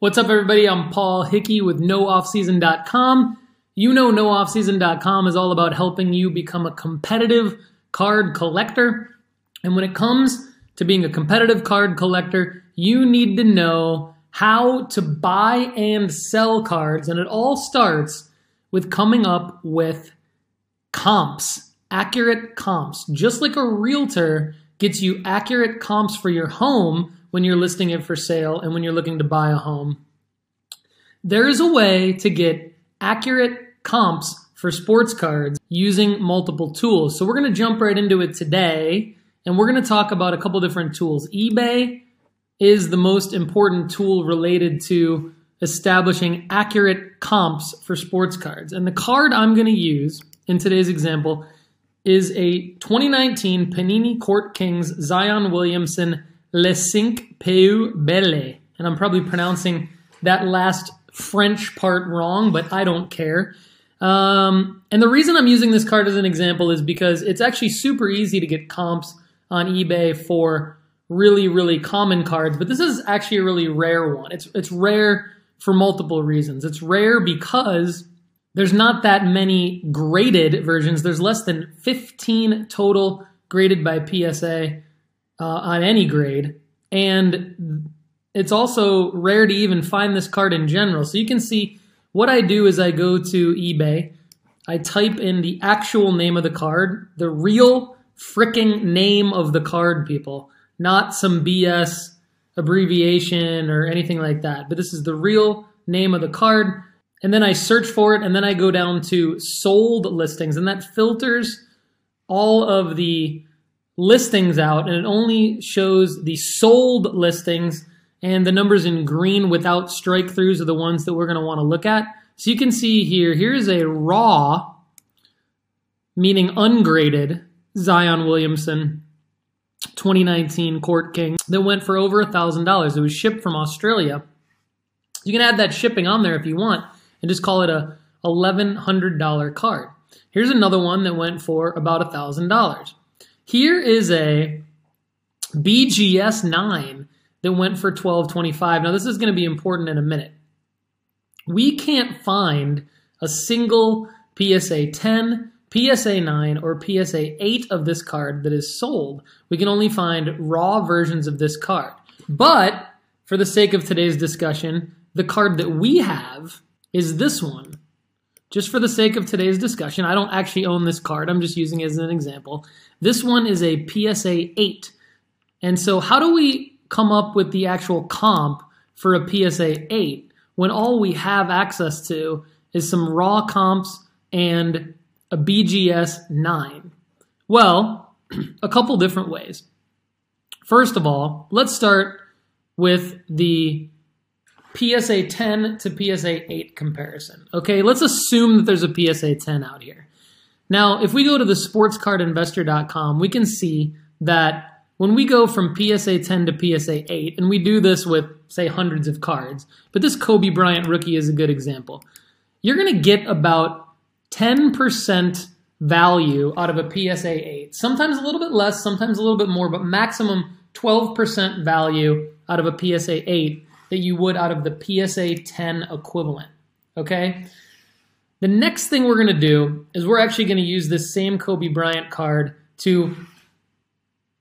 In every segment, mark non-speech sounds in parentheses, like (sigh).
What's up, everybody? I'm Paul Hickey with NoOffSeason.com. You know, NoOffSeason.com is all about helping you become a competitive card collector. And when it comes to being a competitive card collector, you need to know how to buy and sell cards. And it all starts with coming up with comps, accurate comps. Just like a realtor gets you accurate comps for your home when you're listing it for sale and when you're looking to buy a home. There is a way to get accurate comps for sports cards using multiple tools. So we're going to jump right into it today and we're going to talk about a couple different tools. eBay is the most important tool related to establishing accurate comps for sports cards. And the card I'm going to use in today's example is a 2019 Panini Court Kings Zion Williamson Le Cinq Peu Belle. And I'm probably pronouncing that last French part wrong, but I don't care. Um, and the reason I'm using this card as an example is because it's actually super easy to get comps on eBay for really, really common cards, but this is actually a really rare one. It's, it's rare for multiple reasons. It's rare because there's not that many graded versions. There's less than 15 total graded by PSA uh, on any grade. And it's also rare to even find this card in general. So you can see what I do is I go to eBay, I type in the actual name of the card, the real freaking name of the card, people, not some BS abbreviation or anything like that. But this is the real name of the card. And then I search for it, and then I go down to sold listings, and that filters all of the listings out and it only shows the sold listings and the numbers in green without strike throughs are the ones that we're going to want to look at. So you can see here, here's a raw, meaning ungraded, Zion Williamson 2019 Court King that went for over a $1,000. It was shipped from Australia. You can add that shipping on there if you want and just call it a $1,100 card. Here's another one that went for about a $1,000. Here is a BGS 9 that went for 1225. Now this is going to be important in a minute. We can't find a single PSA 10, PSA 9, or PSA 8 of this card that is sold. We can only find raw versions of this card. But for the sake of today's discussion, the card that we have is this one. Just for the sake of today's discussion, I don't actually own this card. I'm just using it as an example. This one is a PSA 8. And so how do we come up with the actual comp for a PSA 8 when all we have access to is some raw comps and a BGS 9? Well, (clears throat) a couple different ways. First of all, let's start with the PSA 10 to PSA 8 comparison. Okay, let's assume that there's a PSA 10 out here. Now, if we go to the sportscardinvestor.com, we can see that when we go from PSA 10 to PSA 8, and we do this with, say, hundreds of cards, but this Kobe Bryant rookie is a good example, you're going to get about 10% value out of a PSA 8. Sometimes a little bit less, sometimes a little bit more, but maximum 12% value out of a PSA 8 that you would out of the PSA 10 equivalent. Okay? The next thing we're going to do is we're actually going to use this same Kobe Bryant card to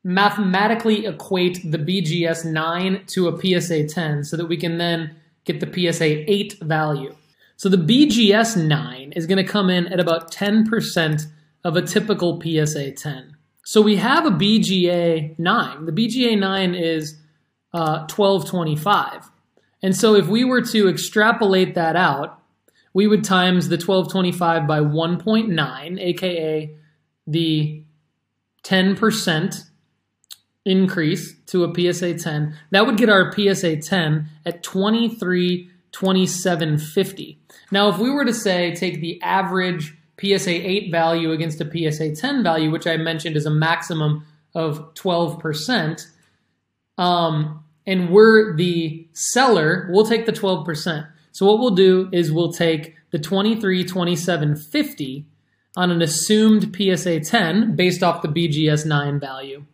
mathematically equate the BGS 9 to a PSA 10 so that we can then get the PSA 8 value. So the BGS 9 is going to come in at about 10% of a typical PSA 10. So we have a BGA 9. The BGA 9 is uh, 1225. And so if we were to extrapolate that out, we would times the 1225 by 1.9, aka the 10% increase to a PSA 10. That would get our PSA 10 at 232750. Now, if we were to say take the average PSA 8 value against a PSA 10 value, which I mentioned is a maximum of 12%, um, and we're the seller, we'll take the 12%. So what we'll do is we'll take the 23, 27, 50 on an assumed PSA 10 based off the BGS 9 value.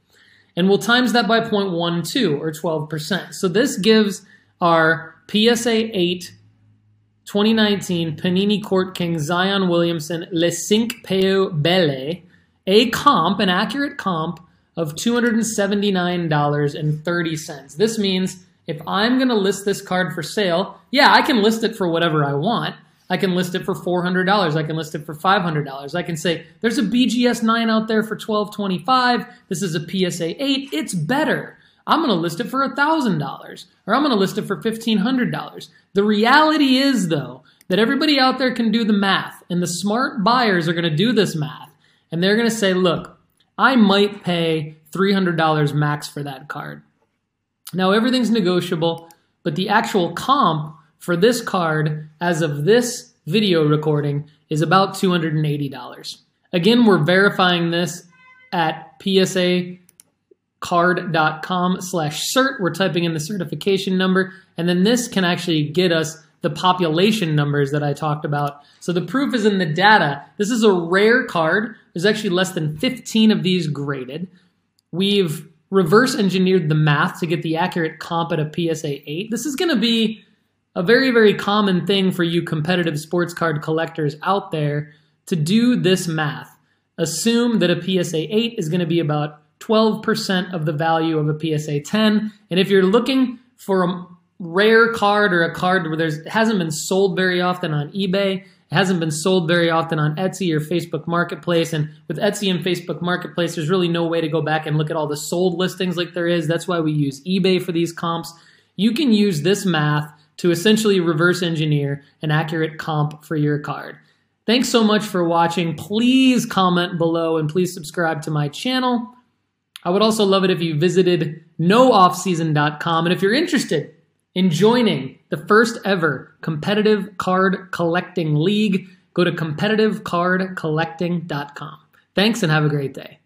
And we'll times that by 0.12 or 12%. So this gives our PSA 8 2019 Panini Court King Zion Williamson Le Cinq Peu Belle, a comp, an accurate comp of $279.30. This means if I'm going to list this card for sale, yeah, I can list it for whatever I want. I can list it for $400. I can list it for $500. I can say there's a BGS 9 out there for 1225. This is a PSA 8. It's better. I'm going to list it for $1,000 or I'm going to list it for $1,500. The reality is, though, that everybody out there can do the math, and the smart buyers are going to do this math, and they're going to say, look, I might pay $300 max for that card. Now, everything's negotiable, but the actual comp for this card as of this video recording is about $280. Again, we're verifying this at PSA card.com slash cert. We're typing in the certification number, and then this can actually get us the population numbers that I talked about. So the proof is in the data. This is a rare card. There's actually less than 15 of these graded. We've reverse engineered the math to get the accurate comp at a PSA 8. This is going to be a very, very common thing for you competitive sports card collectors out there to do this math. Assume that a PSA 8 is going to be about 12% of the value of a PSA 10. And if you're looking for a rare card or a card where there's hasn't been sold very often on eBay, it hasn't been sold very often on Etsy or Facebook Marketplace. And with Etsy and Facebook Marketplace, there's really no way to go back and look at all the sold listings like there is. That's why we use eBay for these comps. You can use this math to essentially reverse engineer an accurate comp for your card. Thanks so much for watching. Please comment below and please subscribe to my channel. I would also love it if you visited nooffseason.com. And if you're interested in joining the first ever competitive card collecting league, go to competitivecardcollecting.com. Thanks and have a great day.